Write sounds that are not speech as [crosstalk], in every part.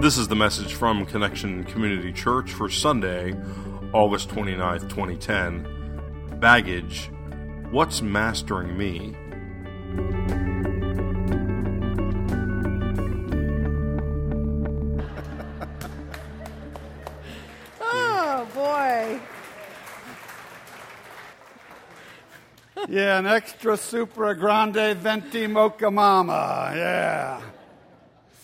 This is the message from Connection Community Church for Sunday, August 29th, 2010. Baggage What's Mastering Me? [laughs] Oh, boy. [laughs] Yeah, an extra super grande venti mocha mama. Yeah.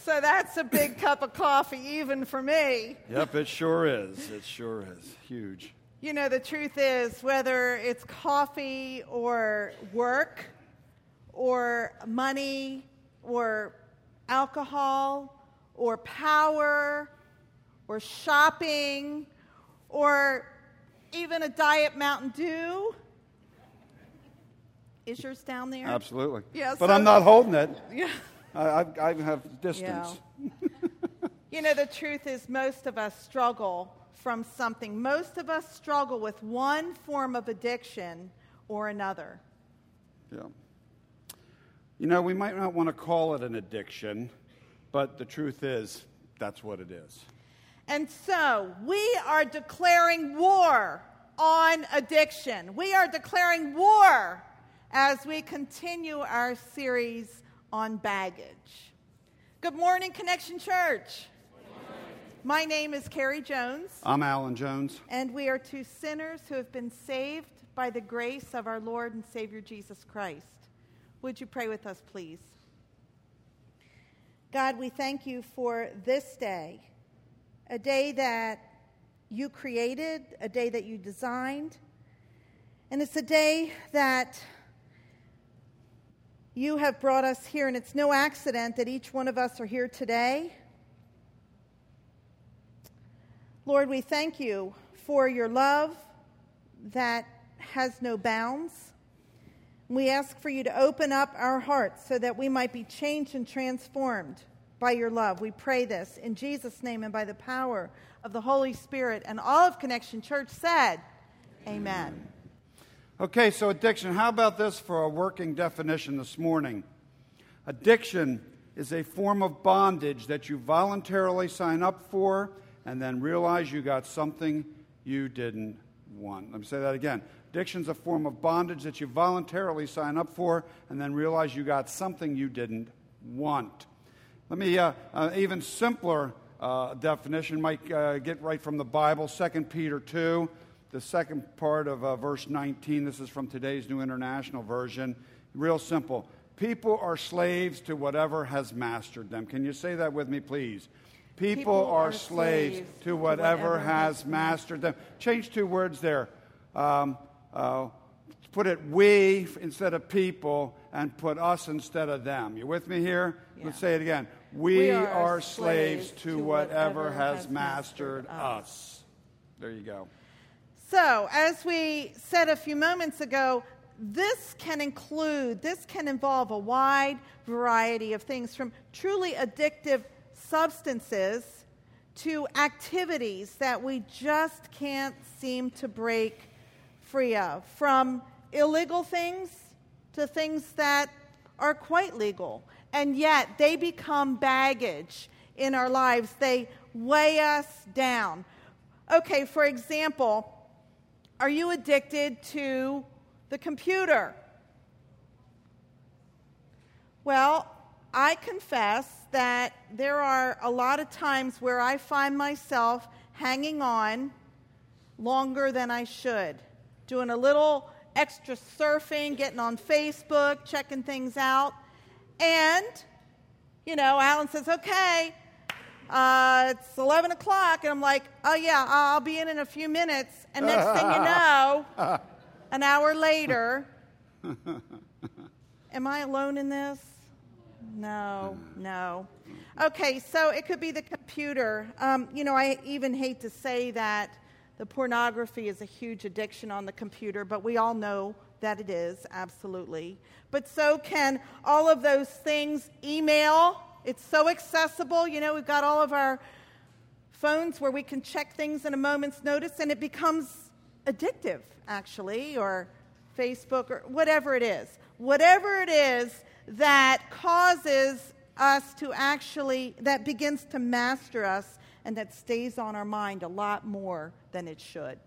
So that's a big [laughs] cup of coffee, even for me. Yep, it sure is. It sure is. Huge. You know, the truth is, whether it's coffee or work or money or alcohol or power or shopping or even a Diet Mountain Dew. Is yours down there? Absolutely. Yeah, but so- I'm not holding it. Yeah. I, I, have distance. [laughs] You know, the truth is, most of us struggle from something. Most of us struggle with one form of addiction or another. Yeah. You know, we might not want to call it an addiction, but the truth is, that's what it is. And so we are declaring war on addiction. We are declaring war as we continue our series on baggage. Good morning, Connection Church. My name is Carrie Jones, I'm Alan Jones. and we are two sinners who have been saved by the grace of our Lord and Savior Jesus Christ. Would you pray with us, please? God, we thank you for this day, a day that you created, a day that you designed, and it's a day that you have brought us here, and it's no accident that each one of us are here today. Lord, we thank you for your love that has no bounds. We ask for you to open up our hearts so that we might be changed and transformed by your love. We pray this in Jesus' name and by the power of the Holy Spirit. And all of Connection Church said, Amen. Okay, so addiction. How about this for a working definition this morning? Addiction is a form of bondage that you voluntarily sign up for and then realize you got something you didn't want. Let me say that again. Addiction is a form of bondage that you voluntarily sign up for and then realize you got something you didn't want. Let me, uh, uh, even simpler uh, definition might uh, get right from the Bible, 2 Peter 2, the second part of uh, verse 19. This is from today's New International Version. Real simple. People are slaves to whatever has mastered them. Can you say that with me, please? People, People are, are slaves, slaves to whatever, whatever has mastered them. Change two words there. Um, uh, put it we instead of people and put us instead of them. You with me here? Let's say it again. We, We are, are slaves, slaves to to whatever whatever has has mastered mastered us. us. There you go. So, as we said a few moments ago, this can include, this can involve a wide variety of things from truly addictive substances to activities that we just can't seem to break free of, from illegal things to things that are quite legal. And yet they become baggage in our lives, they weigh us down. Okay, for example, are you addicted to the computer? Well, I confess that there are a lot of times where I find myself hanging on longer than I should, doing a little extra surfing, getting on Facebook, checking things out. And, you know, Alan says, okay, uh, it's 11 o'clock. And I'm like, oh, yeah, I'll be in in a few minutes. And next thing you know, [laughs] an hour later, [laughs] am I alone in this? No, no. Okay, so it could be the computer. Um, you know, I even hate to say that the pornography is a huge addiction on the computer, but we all know that it is, absolutely. But so can all of those things. Email, it's so accessible. You know, we've got all of our phones where we can check things in a moment's notice, and it becomes addictive, actually, or Facebook, or whatever it is. Whatever it is that causes us to actually, that begins to master us and that stays on our mind a lot more than it should.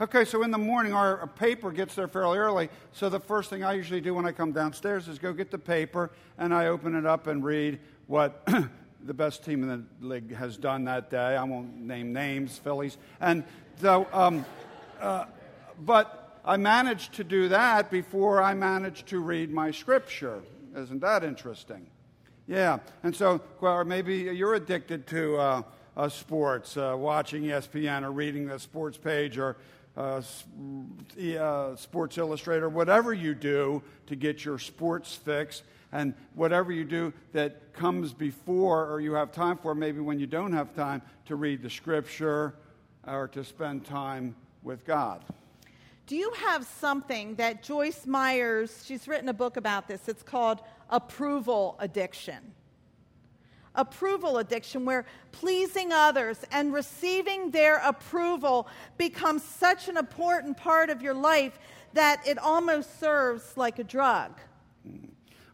Okay, so in the morning, our, paper gets there fairly early. So the first thing I usually do when I come downstairs is go get the paper and I open it up and read what [clears throat] the best team in the league has done that day. I won't name names, Phillies. And so, um, uh, but I managed to do that before I managed to read my scripture. Isn't that interesting? Yeah. And so, well, maybe you're addicted to uh, uh, sports, uh, watching ESPN or reading the sports page or uh, uh, Sports Illustrated, whatever you do to get your sports fix, and whatever you do that comes before or you have time for, maybe when you don't have time, to read the scripture or to spend time with God. Do you have something that Joyce Meyers, she's written a book about this, it's called Approval Addiction approval addiction, where pleasing others and receiving their approval becomes such an important part of your life that it almost serves like a drug.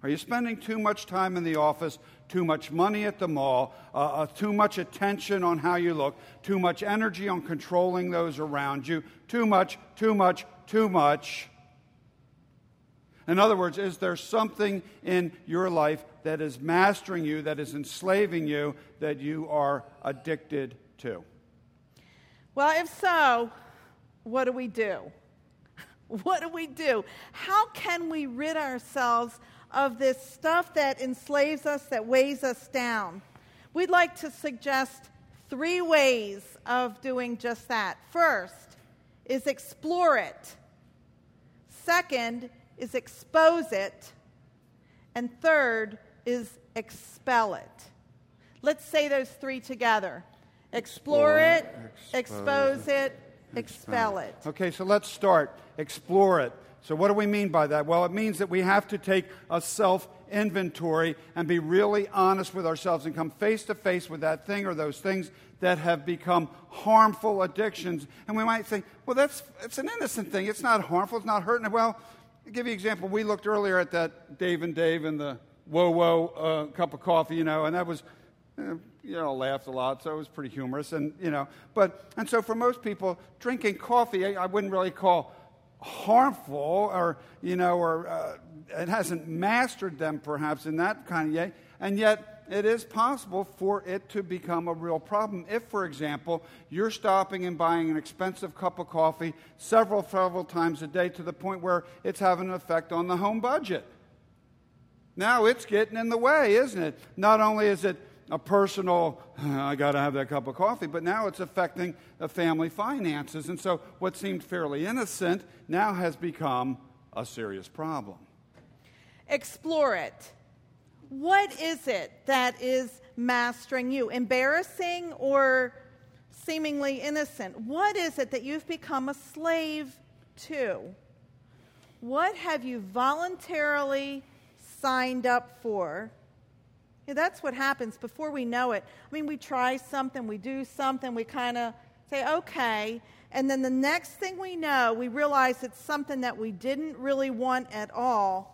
Are you spending too much time in the office, too much money at the mall, uh, uh, too much attention on how you look, too much energy on controlling those around you, too much, too much, too much? In other words, is there something in your life that is mastering you, that is enslaving you, that you are addicted to? Well, if so, what do we do? [laughs] What do we do? How can we rid ourselves of this stuff that enslaves us, that weighs us down? We'd like to suggest three ways of doing just that. First is explore it. Second is expose it. And third is expel it. Let's say those three together explore, explore it, expose, expose it, expel it. Okay, so let's start. Explore it. So, what do we mean by that? Well, it means that we have to take a self inventory and be really honest with ourselves and come face to face with that thing or those things that have become harmful addictions. And we might think, well, that's it's an innocent thing. It's not harmful. It's not hurting. Well, I'll give you an example. We looked earlier at that Dave and Dave and the whoa whoa uh, cup of coffee, you know, and that was, uh, you know, laughed a lot, so it was pretty humorous, and you know, but and so for most people, drinking coffee, I, I wouldn't really call harmful, or you know, or uh, it hasn't mastered them perhaps in that kind of way, and yet it is possible for it to become a real problem. If, for example, you're stopping and buying an expensive cup of coffee several, several times a day to the point where it's having an effect on the home budget. Now it's getting in the way, isn't it? Not only is it a personal, I got to have that cup of coffee, but now it's affecting the family finances. And so what seemed fairly innocent now has become a serious problem. Explore it. What is it that is mastering you? Embarrassing or seemingly innocent? What is it that you've become a slave to? What have you voluntarily signed up for? Yeah, that's what happens before we know it. I mean, we try something, we do something, we kind of say, okay. And then the next thing we know, we realize it's something that we didn't really want at all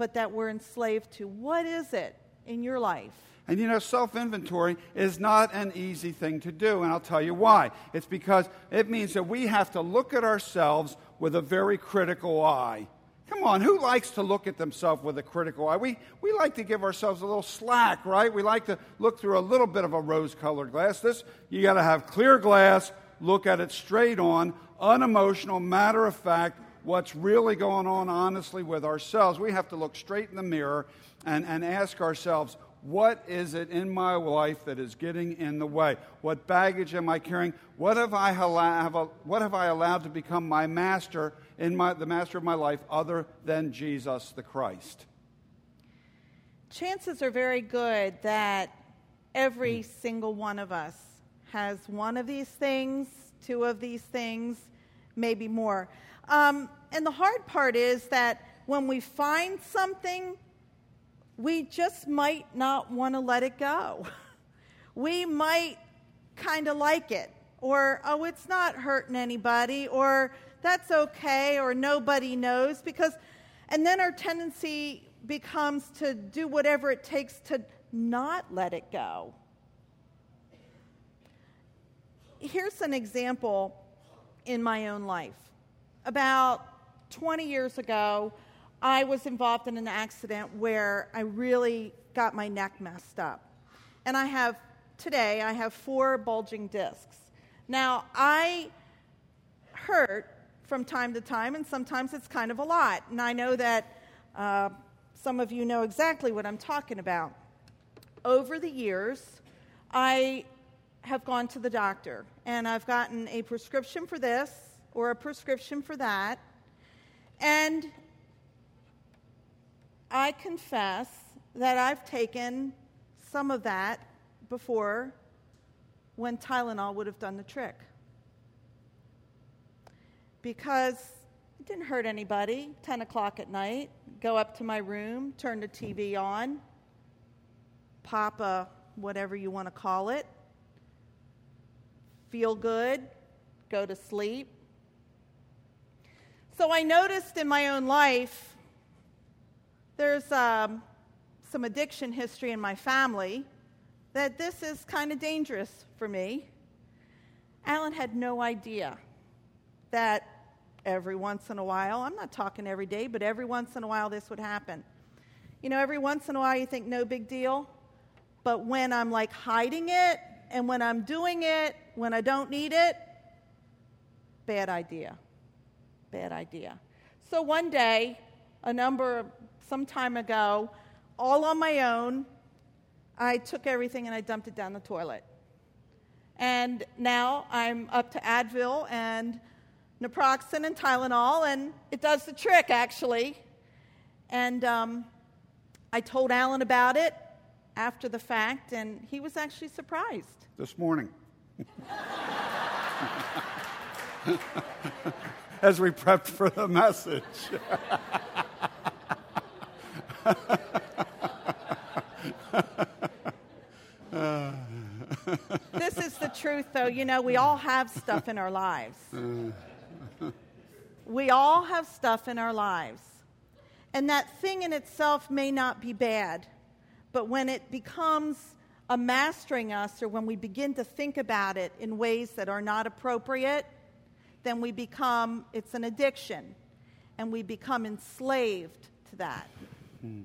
but that we're enslaved to. What is it in your life? And you know, self inventory is not an easy thing to do, and I'll tell you why. It's because it means that we have to look at ourselves with a very critical eye. Come on, who likes to look at themselves with a critical eye? We, we like to give ourselves a little slack, right? We like to look through a little bit of a rose colored glass. This, you got to have clear glass, look at it straight on, unemotional, matter of fact, what's really going on honestly with ourselves. We have to look straight in the mirror and, and ask ourselves, what is it in my life that is getting in the way? What baggage am I carrying? What have I, allow, what have I allowed to become my master, in my, the master of my life, other than Jesus the Christ? Chances are very good that every hmm. single one of us has one of these things, two of these things, maybe more. Um, and the hard part is that when we find something, we just might not want to let it go. [laughs] we might kind of like it, or, oh, it's not hurting anybody, or that's okay, or nobody knows, because, and then our tendency becomes to do whatever it takes to not let it go. Here's an example in my own life. About 20 years ago, I was involved in an accident where I really got my neck messed up. And I have, today, I have four bulging discs. Now, I hurt from time to time, and sometimes it's kind of a lot. And I know that uh, some of you know exactly what I'm talking about. Over the years, I have gone to the doctor, and I've gotten a prescription for this or a prescription for that. And I confess that I've taken some of that before when Tylenol would have done the trick. Because it didn't hurt anybody. 10 o'clock at night, go up to my room, turn the TV on, pop a whatever you want to call it, feel good, go to sleep. So I noticed in my own life there's um, some addiction history in my family that this is kind of dangerous for me. Alan had no idea that every once in a while, I'm not talking every day, but every once in a while this would happen. You know, every once in a while you think, no big deal. But when I'm like hiding it and when I'm doing it, when I don't need it, bad idea. Bad idea. So one day, a number, some time ago, all on my own, I took everything and I dumped it down the toilet. And now I'm up to Advil and naproxen and Tylenol, and it does the trick, actually. And um, I told Alan about it after the fact, and he was actually surprised. This morning. [laughs] As we prepped for the message. this is the truth, though. You know, we all have stuff in our lives. We all have stuff in our lives. And that thing in itself may not be bad, but when it becomes a mastering us or when we begin to think about it in ways that are not appropriate, then we become, it's an addiction, and we become enslaved to that. Hmm.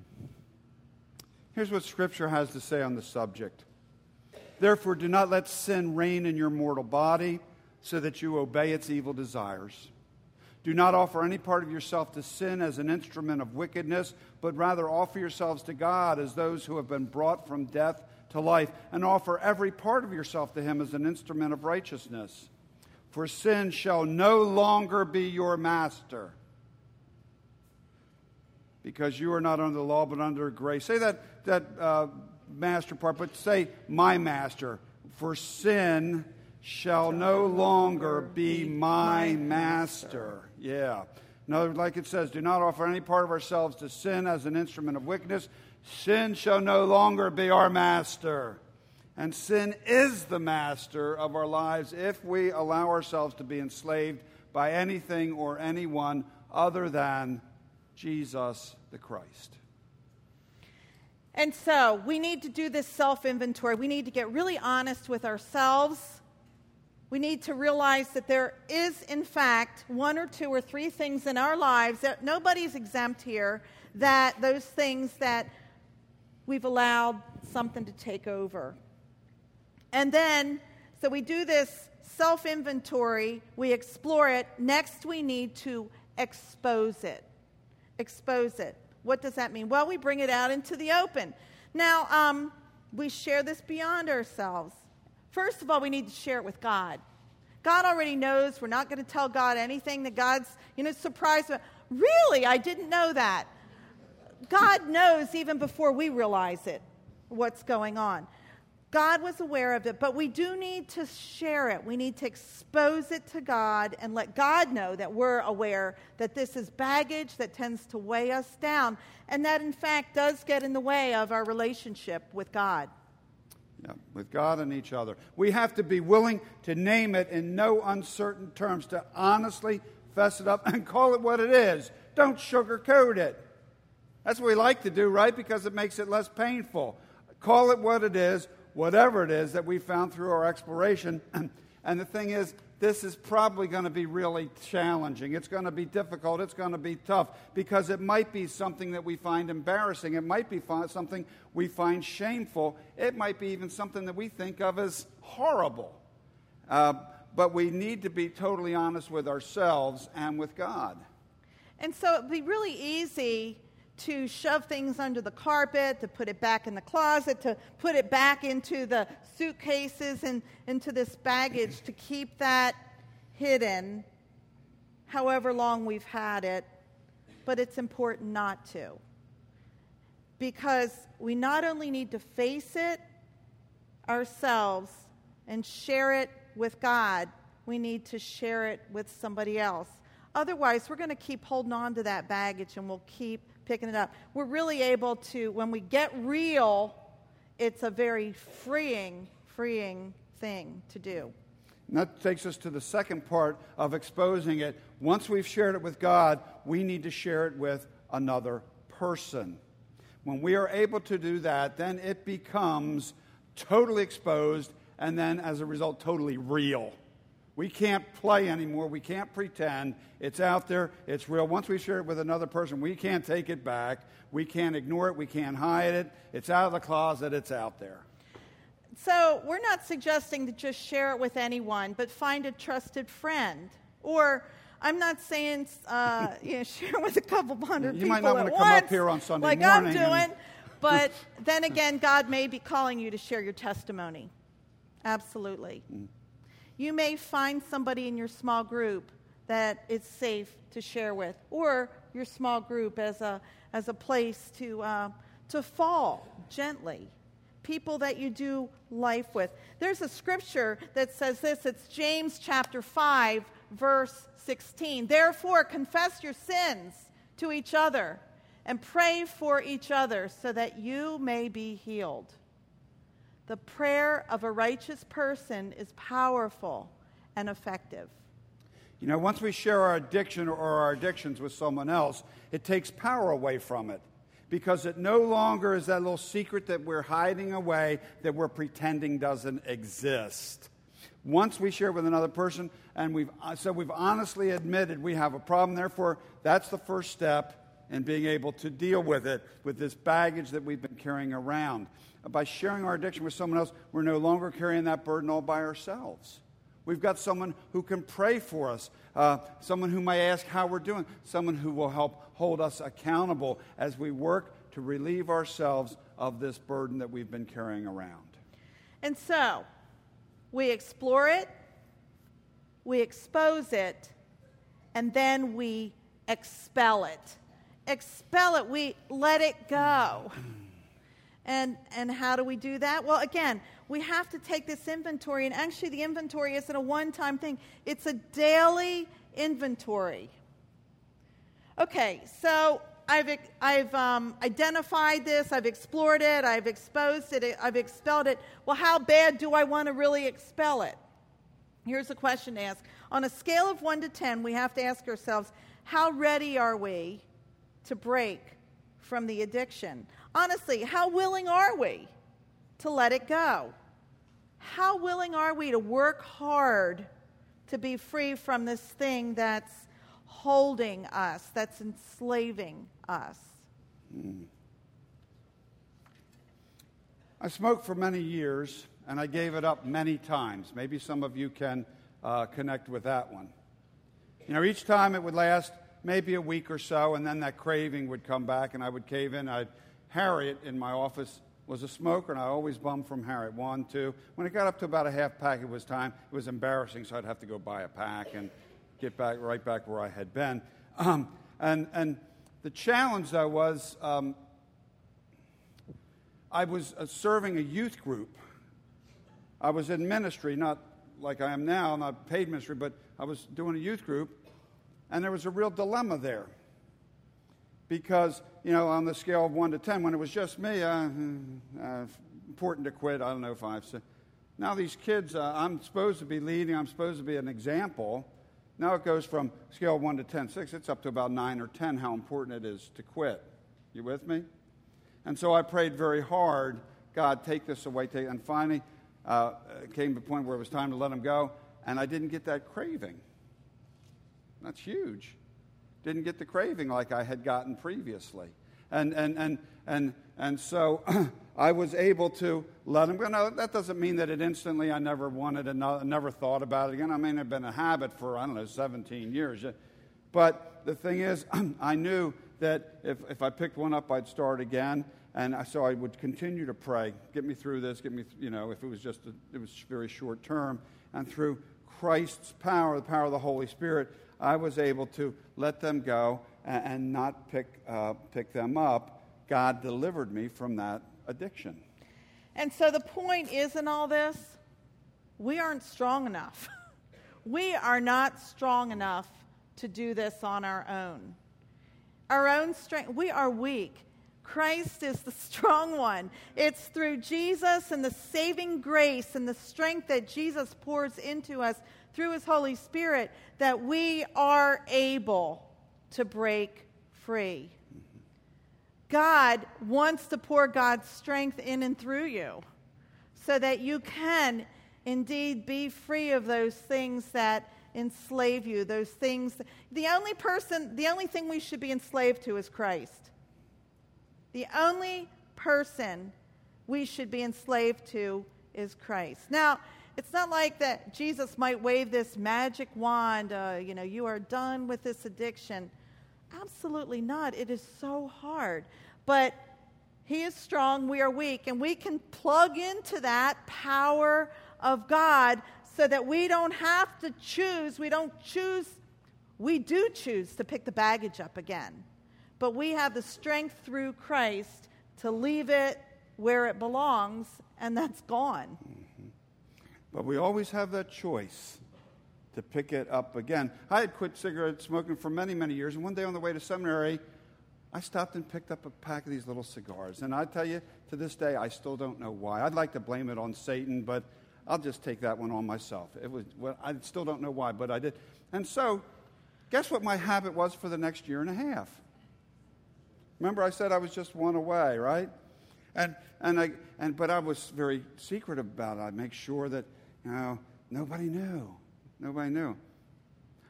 Here's what Scripture has to say on the subject. Therefore, do not let sin reign in your mortal body so that you obey its evil desires. Do not offer any part of yourself to sin as an instrument of wickedness, but rather offer yourselves to God as those who have been brought from death to life, and offer every part of yourself to Him as an instrument of righteousness. For sin shall no longer be your master, because you are not under the law, but under grace. Say that, that uh, master part, but say, my master. For sin shall no longer be my master. Yeah. No, like it says, do not offer any part of ourselves to sin as an instrument of wickedness. Sin shall no longer be our master. And sin is the master of our lives if we allow ourselves to be enslaved by anything or anyone other than Jesus the Christ. And so we need to do this self inventory. We need to get really honest with ourselves we need to realize that there is, in fact, one or two or three things in our lives that nobody's exempt here, that those things that we've allowed something to take over. And then, so we do this self inventory, we explore it. Next, we need to expose it. Expose it. What does that mean? Well, we bring it out into the open. Now, um, we share this beyond ourselves. First of all, we need to share it with God. God already knows. We're not going to tell God anything that God's, you know, surprised. Really? I didn't know that. God knows even before we realize it, what's going on. God was aware of it, but we do need to share it. We need to expose it to God and let God know that we're aware that this is baggage that tends to weigh us down and that, in fact, does get in the way of our relationship with God. Yeah, with God and each other. We have to be willing to name it in no uncertain terms, to honestly fess it up [laughs] and call it what it is. Don't sugarcoat it. That's what we like to do, right? Because it makes it less painful. Call it what it is, whatever it is that we found through our exploration. [clears throat] and the thing is, this is probably going to be really challenging. It's going to be difficult. It's going to be tough because it might be something that we find embarrassing. It might be something we find shameful. It might be even something that we think of as horrible. Uh, but we need to be totally honest with ourselves and with God. And so it'd be really easy to shove things under the carpet, to put it back in the closet, to put it back into the suitcases and into this baggage, to keep that hidden however long we've had it. But it's important not to. Because we not only need to face it ourselves and share it with God, we need to share it with somebody else. Otherwise, we're going to keep holding on to that baggage and we'll keep picking it up. We're really able to, when we get real, it's a very freeing, freeing thing to do. And that takes us to the second part of exposing it. Once we've shared it with God, we need to share it with another person. When we are able to do that, then it becomes totally exposed and then, as a result, totally real. We can't play anymore. We can't pretend. It's out there. It's real. Once we share it with another person, we can't take it back. We can't ignore it. We can't hide it. It's out of the closet. It's out there. So, we're not suggesting to just share it with anyone, but find a trusted friend. Or, I'm not saying uh, you know, [laughs] share with a couple hundred you people might not want to come once, up here on Sunday like morning. I'm doing. [laughs] But then again, God may be calling you to share your testimony. Absolutely. Mm. You may find somebody in your small group that it's safe to share with, or your small group as a, as a place to, uh, to fall gently. People that you do life with. There's a scripture that says this it's James chapter 5, verse 16. Therefore, confess your sins to each other and pray for each other so that you may be healed. The prayer of a righteous person is powerful and effective. You know, once we share our addiction or our addictions with someone else, it takes power away from it because it no longer is that little secret that we're hiding away that we're pretending doesn't exist. Once we share with another person and we've so we've honestly admitted we have a problem, therefore that's the first step in being able to deal with it with this baggage that we've been carrying around by sharing our addiction with someone else, we're no longer carrying that burden all by ourselves. We've got someone who can pray for us, uh, someone who may ask how we're doing, someone who will help hold us accountable as we work to relieve ourselves of this burden that we've been carrying around. And so, we explore it, we expose it, and then we expel it. Expel it, we let it go. And, and how do we do that? Well, again, we have to take this inventory, and actually, the inventory isn't a one time thing, it's a daily inventory. Okay, so I've, I've um, identified this, I've explored it, I've exposed it, I've expelled it. Well, how bad do I want to really expel it? Here's a question to ask. On a scale of 1 to 10, we have to ask ourselves how ready are we to break from the addiction? honestly, how willing are we to let it go? How willing are we to work hard to be free from this thing that's holding us, that's enslaving us? Hmm. I smoked for many years and I gave it up many times. Maybe some of you can uh, connect with that one. You know, each time it would last maybe a week or so, and then that craving would come back and I would cave in. I'd Harriet in my office was a smoker, and I always bummed from Harriet. One, two. When it got up to about a half pack, it was time. It was embarrassing, so I'd have to go buy a pack and get back right back where I had been. Um, and, and the challenge, though, was um, I was uh, serving a youth group. I was in ministry, not like I am now, not paid ministry, but I was doing a youth group, and there was a real dilemma there because, you know, on the scale of 1 to 10, when it was just me, uh, uh, important to quit, I don't know, 5. So now these kids, uh, I'm supposed to be leading, I'm supposed to be an example. Now it goes from scale of 1 to 10, 6, it's up to about 9 or 10 how important it is to quit. You with me? And so I prayed very hard God, take this away. Take, and finally, uh, came to the point where it was time to let him go, and I didn't get that craving. That's huge. Didn't get the craving like I had gotten previously. And, and, and, and, and so [clears throat] I was able to let him go. Now, that doesn't mean that it instantly I never wanted and never thought about it again. I mean, it had been a habit for, I don't know, 17 years. But the thing is, [clears throat] I knew that if, if I picked one up, I'd start again. And so I would continue to pray, get me through this, get me, you know, if it was just, a, it was very short term. And through Christ's power, the power of the Holy Spirit, I was able to let them go and, and not pick, uh, pick them up. God delivered me from that addiction. And so the point is in all this, we aren't strong enough. [laughs] we are not strong enough to do this on our own. Our own strength, we are weak. Christ is the [laughs] strong one. It's through Jesus and the saving grace and the strength that Jesus pours into us through his Holy Spirit that we are able to break free. God wants to pour God's strength in and through you so that you can indeed be free of those things that enslave you, those things. The only person, the only thing we should be enslaved to is Christ. The only person we should be enslaved to is Christ. Now, it's not like that Jesus might wave this magic wand, uh, you know, you are done with this addiction. Absolutely not. It is so hard. But He is strong, we are weak, and we can plug into that power of God so that we don't have to choose. We don't choose, we do choose to pick the baggage up again. But we have the strength through Christ to leave it where it belongs, and that's gone. But we always have that choice to pick it up again. I had quit cigarette smoking for many, many years, and one day on the way to seminary, I stopped and picked up a pack of these little cigars. And I tell you, to this day, I still don't know why. I'd like to blame it on Satan, but I'll just take that one on myself. It was, well, I still don't know why, but I did. And so, guess what my habit was for the next year and a half? Remember, I said I was just one away, right? And, and I, and, but I was very secret about it. I'd make sure that, know, nobody knew. Nobody knew.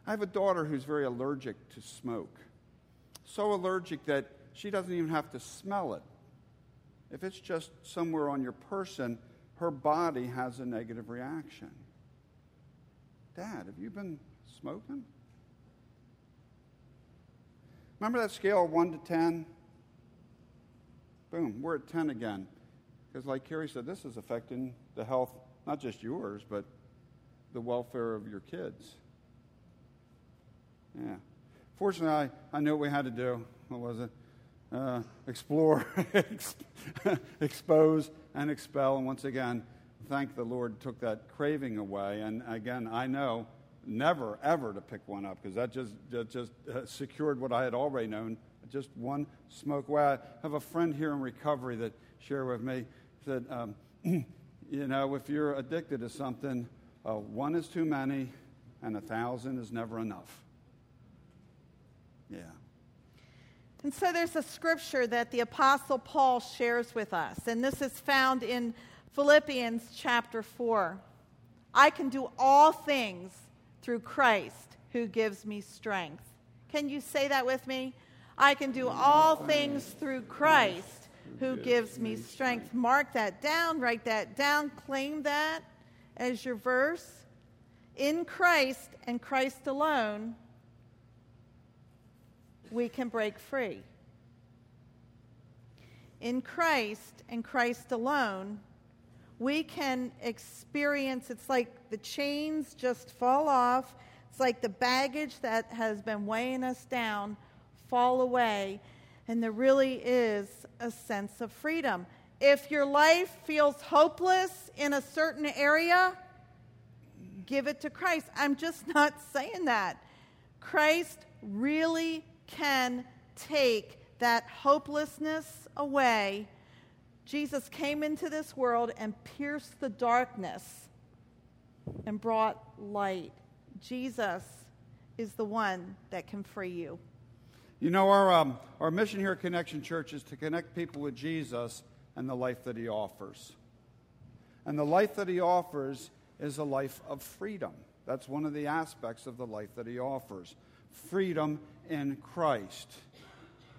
I have a daughter who's very allergic to smoke. So allergic that she doesn't even have to smell it. If it's just somewhere on your person, her body has a negative reaction. Dad, have you been smoking? Remember that scale of 1 to 10? Boom, we're at 10 again. Because, like Carrie said, this is affecting the health, not just yours, but the welfare of your kids. Yeah. Fortunately, I, I knew what we had to do. What was it? Uh, explore, [laughs] [laughs] expose, and expel. And once again, thank the Lord took that craving away. And again, I know never, ever to pick one up because that just, that just uh, secured what I had already known. Just one smoke away. I have a friend here in recovery that shared with me said, um, [clears throat] you know, if you're addicted to something, uh, one is too many, and a thousand is never enough. Yeah. And so there's a scripture that the Apostle Paul shares with us, and this is found in Philippians chapter 4. I can do all things through Christ who gives me strength. Can you say that with me? I can do all things through Christ who gives me strength. Mark that down, write that down, claim that as your verse. In Christ and Christ alone, we can break free. In Christ and Christ alone, we can experience it's like the chains just fall off. It's like the baggage that has been weighing us down fall away, and there really is a sense of freedom. If your life feels hopeless in a certain area, give it to Christ. I'm just [laughs] not saying that. Christ really can take that hopelessness away. Jesus came into this world and pierced the darkness and brought light. Jesus is the one that can free you. You know, our, um, our mission here at Connection Church is to connect people with Jesus and the life that he offers. And the life that he offers is a life of freedom. That's one of the aspects of the life that he offers freedom in Christ.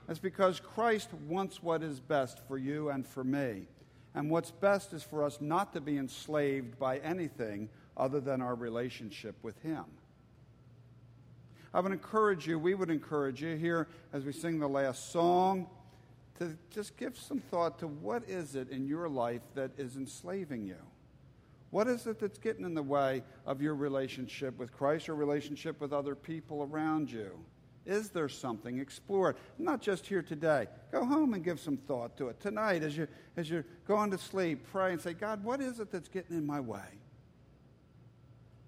That's because Christ wants what is best for you and for me. And what's best is for us not to be enslaved by anything other than our relationship with Him. I would encourage you, we would encourage you here as we sing the last song to just give some thought to what is it in your life that is enslaving you? What is it that's getting in the way of your relationship with Christ or relationship with other people around you? Is there something? Explore it. Not just here today. Go home and give some thought to it. Tonight, as, you, as you're going to sleep, pray and say, God, what is it that's getting in my way?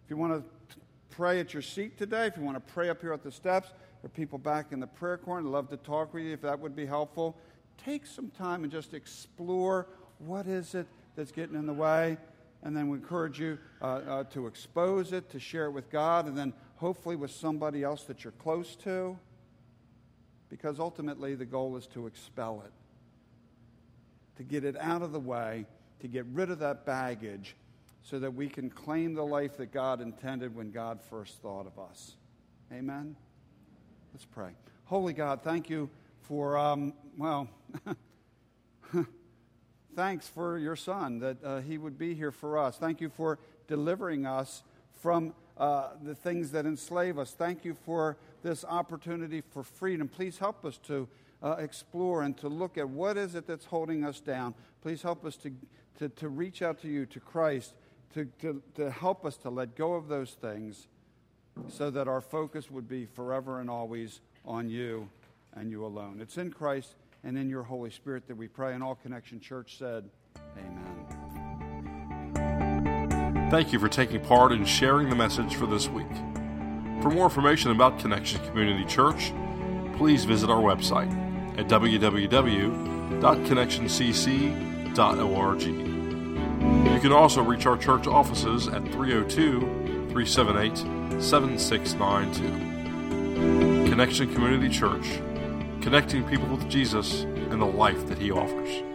If you want to pray at your seat today, if you want to pray up here at the steps, there are people back in the prayer corner. I'd love to talk with you if that would be helpful. Take some time and just explore what is it that's getting in the way and then we encourage you uh, uh, to expose it, to share it with God, and then hopefully with somebody else that you're close to, because ultimately the goal is to expel it, to get it out of the way, to get rid of that baggage, so that we can claim the life that God intended when God first thought of us. Amen? Let's pray. Holy God, thank you for, um, well, [laughs] thanks for your son, that uh, he would be here for us. Thank you for delivering us from uh, the things that enslave us. Thank you for this opportunity for freedom. Please help us to uh, explore and to look at what is it that's holding us down. Please help us to, to, to reach out to you, to Christ, to, to, to help us to let go of those things so that our focus would be forever and always on you and you alone. It's in Christ and in your Holy Spirit that we pray. And all Connection Church said, Amen. Thank you for taking part in sharing the message for this week. For more information about Connection Community Church, please visit our website at www.connectioncc.org. You can also reach our church offices at 302 378 7692. Connection Community Church connecting people with Jesus and the life that he offers.